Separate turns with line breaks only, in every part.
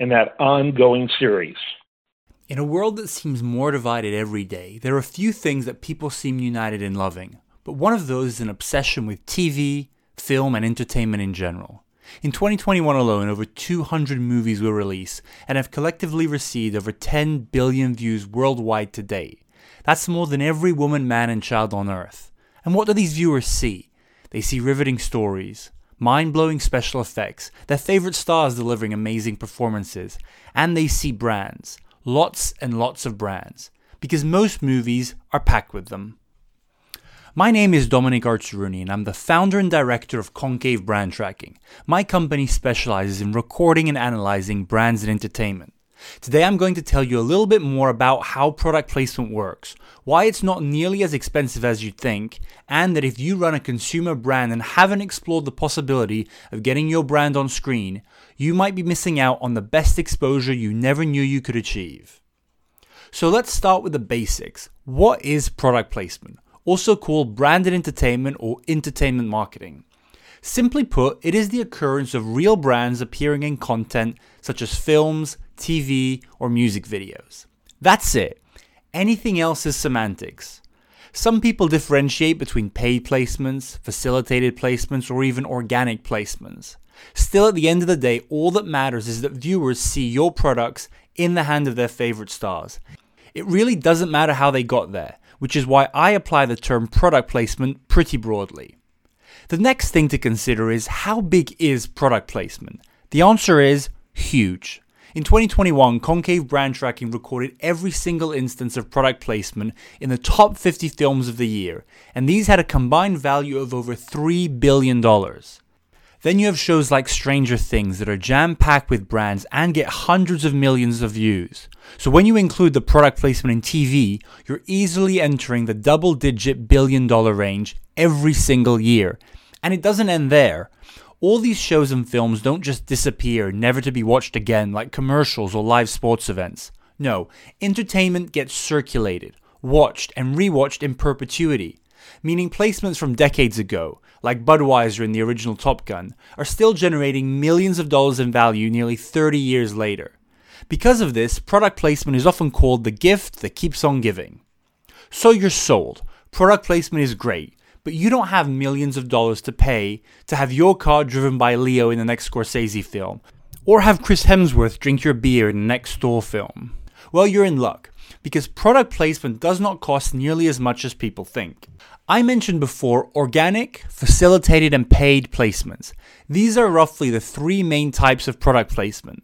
in that ongoing series.
In a world that seems more divided every day, there are a few things that people seem united in loving. But one of those is an obsession with TV, film, and entertainment in general. In 2021 alone, over 200 movies were released and have collectively received over 10 billion views worldwide to date. That's more than every woman, man, and child on Earth. And what do these viewers see? They see riveting stories, mind blowing special effects, their favorite stars delivering amazing performances, and they see brands. Lots and lots of brands. Because most movies are packed with them. My name is Dominic Artsruni, and I'm the founder and director of Concave Brand Tracking. My company specializes in recording and analyzing brands and entertainment. Today I'm going to tell you a little bit more about how product placement works, why it's not nearly as expensive as you'd think, and that if you run a consumer brand and haven't explored the possibility of getting your brand on screen, you might be missing out on the best exposure you never knew you could achieve. So let's start with the basics. What is product placement? Also called branded entertainment or entertainment marketing. Simply put, it is the occurrence of real brands appearing in content such as films, TV, or music videos. That's it. Anything else is semantics. Some people differentiate between paid placements, facilitated placements, or even organic placements. Still, at the end of the day, all that matters is that viewers see your products in the hand of their favorite stars. It really doesn't matter how they got there, which is why I apply the term product placement pretty broadly. The next thing to consider is how big is product placement? The answer is huge. In 2021, Concave Brand Tracking recorded every single instance of product placement in the top 50 films of the year, and these had a combined value of over $3 billion. Then you have shows like Stranger Things that are jam packed with brands and get hundreds of millions of views. So when you include the product placement in TV, you're easily entering the double digit billion dollar range every single year. And it doesn't end there. All these shows and films don't just disappear, never to be watched again, like commercials or live sports events. No, entertainment gets circulated, watched, and rewatched in perpetuity. Meaning placements from decades ago, like Budweiser in the original Top Gun, are still generating millions of dollars in value nearly 30 years later. Because of this, product placement is often called the gift that keeps on giving. So you're sold. Product placement is great but you don't have millions of dollars to pay to have your car driven by Leo in the next Scorsese film, or have Chris Hemsworth drink your beer in the next Thor film. Well, you're in luck, because product placement does not cost nearly as much as people think. I mentioned before organic, facilitated, and paid placements. These are roughly the three main types of product placement.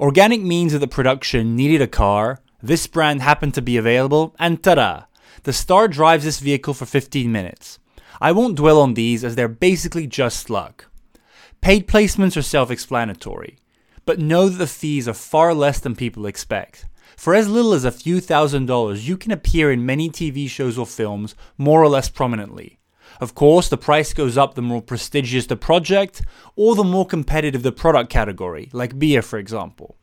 Organic means that the production needed a car, this brand happened to be available, and ta da! The star drives this vehicle for 15 minutes. I won't dwell on these as they're basically just luck. Paid placements are self explanatory, but know that the fees are far less than people expect. For as little as a few thousand dollars, you can appear in many TV shows or films more or less prominently. Of course, the price goes up the more prestigious the project or the more competitive the product category, like beer, for example.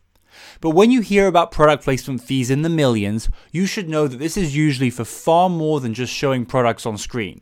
But when you hear about product placement fees in the millions, you should know that this is usually for far more than just showing products on screen.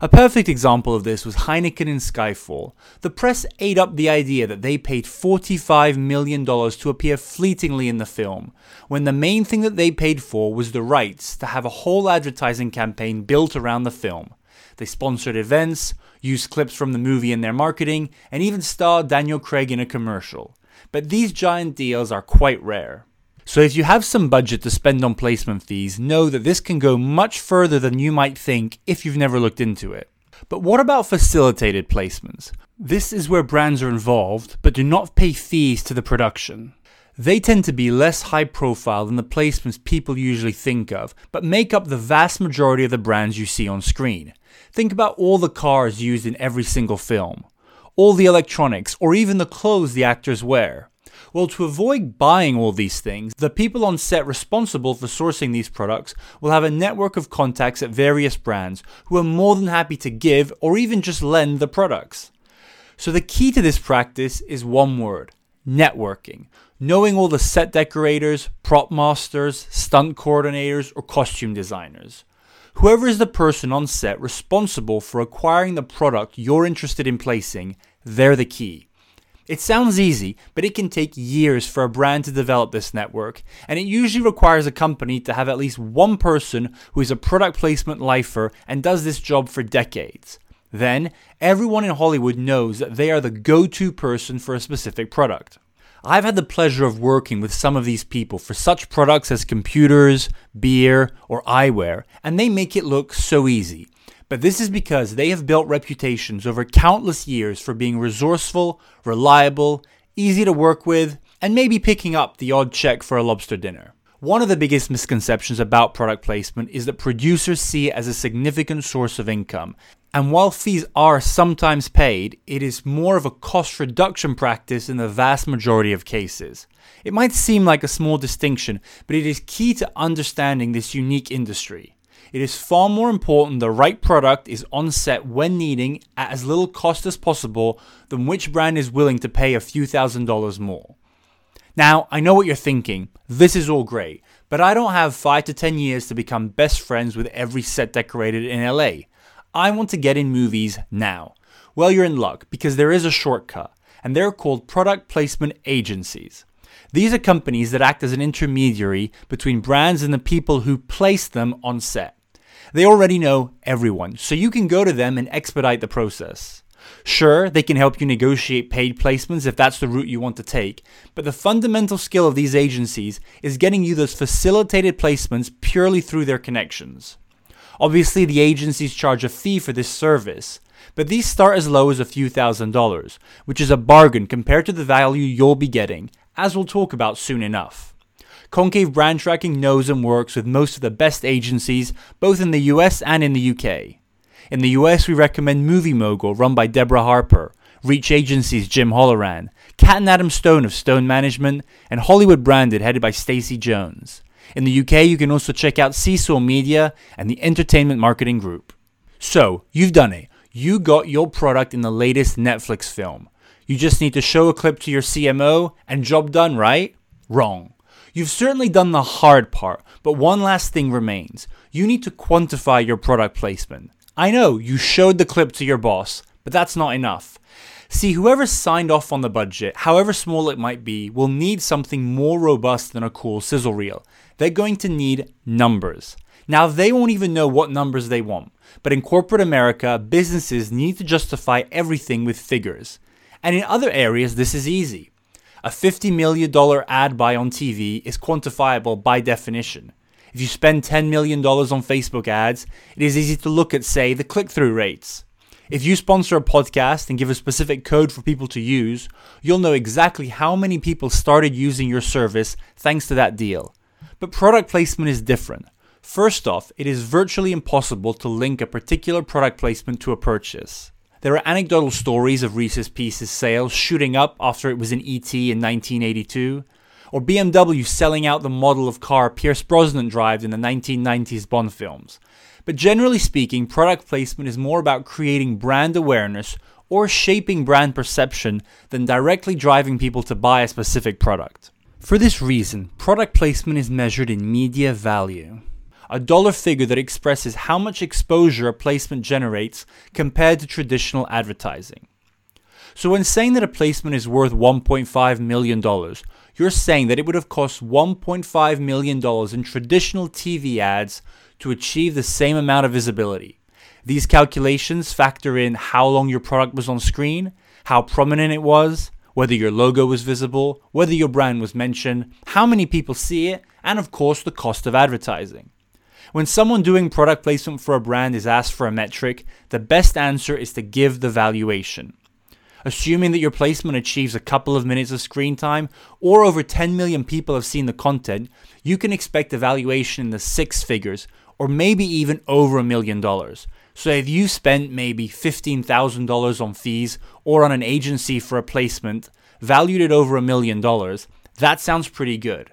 A perfect example of this was Heineken in Skyfall. The press ate up the idea that they paid $45 million to appear fleetingly in the film, when the main thing that they paid for was the rights to have a whole advertising campaign built around the film. They sponsored events, used clips from the movie in their marketing, and even starred Daniel Craig in a commercial. But these giant deals are quite rare. So if you have some budget to spend on placement fees, know that this can go much further than you might think if you've never looked into it. But what about facilitated placements? This is where brands are involved but do not pay fees to the production. They tend to be less high profile than the placements people usually think of, but make up the vast majority of the brands you see on screen. Think about all the cars used in every single film, all the electronics, or even the clothes the actors wear. Well, to avoid buying all these things, the people on set responsible for sourcing these products will have a network of contacts at various brands who are more than happy to give or even just lend the products. So, the key to this practice is one word networking. Knowing all the set decorators, prop masters, stunt coordinators, or costume designers. Whoever is the person on set responsible for acquiring the product you're interested in placing, they're the key. It sounds easy, but it can take years for a brand to develop this network, and it usually requires a company to have at least one person who is a product placement lifer and does this job for decades. Then, everyone in Hollywood knows that they are the go to person for a specific product. I've had the pleasure of working with some of these people for such products as computers, beer, or eyewear, and they make it look so easy. But this is because they have built reputations over countless years for being resourceful, reliable, easy to work with, and maybe picking up the odd check for a lobster dinner. One of the biggest misconceptions about product placement is that producers see it as a significant source of income. And while fees are sometimes paid, it is more of a cost reduction practice in the vast majority of cases. It might seem like a small distinction, but it is key to understanding this unique industry. It is far more important the right product is on set when needing at as little cost as possible than which brand is willing to pay a few thousand dollars more. Now, I know what you're thinking. This is all great, but I don't have 5 to 10 years to become best friends with every set decorated in LA. I want to get in movies now. Well, you're in luck because there is a shortcut, and they're called product placement agencies. These are companies that act as an intermediary between brands and the people who place them on set. They already know everyone, so you can go to them and expedite the process. Sure, they can help you negotiate paid placements if that's the route you want to take, but the fundamental skill of these agencies is getting you those facilitated placements purely through their connections. Obviously, the agencies charge a fee for this service, but these start as low as a few thousand dollars, which is a bargain compared to the value you'll be getting, as we'll talk about soon enough. Concave Brand Tracking knows and works with most of the best agencies, both in the US and in the UK. In the US, we recommend Movie Mogul, run by Deborah Harper, Reach Agency's Jim Holloran, Cat and Adam Stone of Stone Management, and Hollywood Branded, headed by Stacey Jones. In the UK, you can also check out Seesaw Media and the Entertainment Marketing Group. So, you've done it. You got your product in the latest Netflix film. You just need to show a clip to your CMO and job done, right? Wrong. You've certainly done the hard part, but one last thing remains. You need to quantify your product placement. I know you showed the clip to your boss, but that's not enough. See, whoever signed off on the budget, however small it might be, will need something more robust than a cool sizzle reel. They're going to need numbers. Now, they won't even know what numbers they want, but in corporate America, businesses need to justify everything with figures. And in other areas, this is easy. A $50 million ad buy on TV is quantifiable by definition. If you spend $10 million on Facebook ads, it is easy to look at, say, the click through rates. If you sponsor a podcast and give a specific code for people to use, you'll know exactly how many people started using your service thanks to that deal. But product placement is different. First off, it is virtually impossible to link a particular product placement to a purchase. There are anecdotal stories of Reese's Pieces sales shooting up after it was in ET in 1982, or BMW selling out the model of car Pierce Brosnan drove in the 1990s Bond films. But generally speaking, product placement is more about creating brand awareness or shaping brand perception than directly driving people to buy a specific product. For this reason, product placement is measured in media value a dollar figure that expresses how much exposure a placement generates compared to traditional advertising. So, when saying that a placement is worth $1.5 million, you're saying that it would have cost $1.5 million in traditional TV ads to achieve the same amount of visibility. These calculations factor in how long your product was on screen, how prominent it was, whether your logo was visible, whether your brand was mentioned, how many people see it, and of course the cost of advertising. When someone doing product placement for a brand is asked for a metric, the best answer is to give the valuation. Assuming that your placement achieves a couple of minutes of screen time or over 10 million people have seen the content, you can expect a valuation in the six figures or maybe even over a million dollars. So if you spent maybe $15,000 on fees or on an agency for a placement, valued at over a million dollars, that sounds pretty good.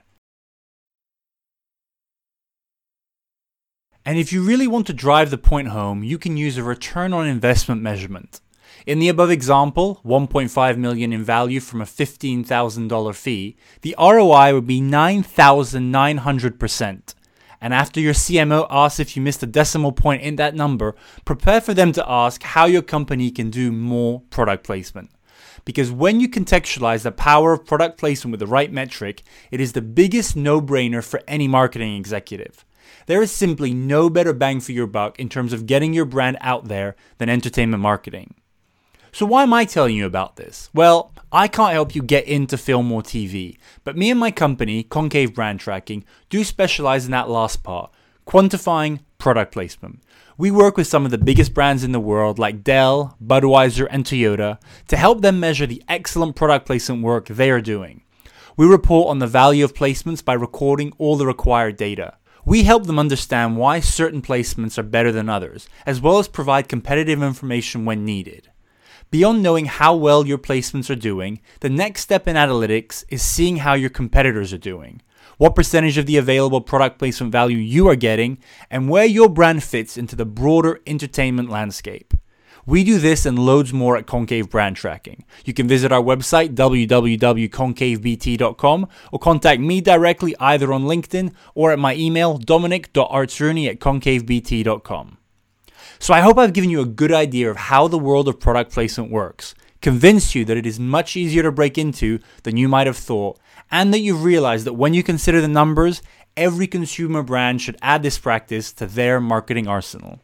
And if you really want to drive the point home, you can use a return on investment measurement. In the above example, 1.5 million in value from a $15,000 fee, the ROI would be 9,900%. And after your CMO asks if you missed a decimal point in that number, prepare for them to ask how your company can do more product placement. Because when you contextualize the power of product placement with the right metric, it is the biggest no brainer for any marketing executive. There is simply no better bang for your buck in terms of getting your brand out there than entertainment marketing. So, why am I telling you about this? Well, I can't help you get into film or TV, but me and my company, Concave Brand Tracking, do specialize in that last part quantifying product placement. We work with some of the biggest brands in the world like Dell, Budweiser, and Toyota to help them measure the excellent product placement work they are doing. We report on the value of placements by recording all the required data. We help them understand why certain placements are better than others, as well as provide competitive information when needed. Beyond knowing how well your placements are doing, the next step in analytics is seeing how your competitors are doing, what percentage of the available product placement value you are getting, and where your brand fits into the broader entertainment landscape. We do this and loads more at Concave Brand Tracking. You can visit our website, www.concavebt.com, or contact me directly either on LinkedIn or at my email, dominic.artsruni at concavebt.com. So I hope I've given you a good idea of how the world of product placement works, convinced you that it is much easier to break into than you might have thought, and that you've realized that when you consider the numbers, every consumer brand should add this practice to their marketing arsenal.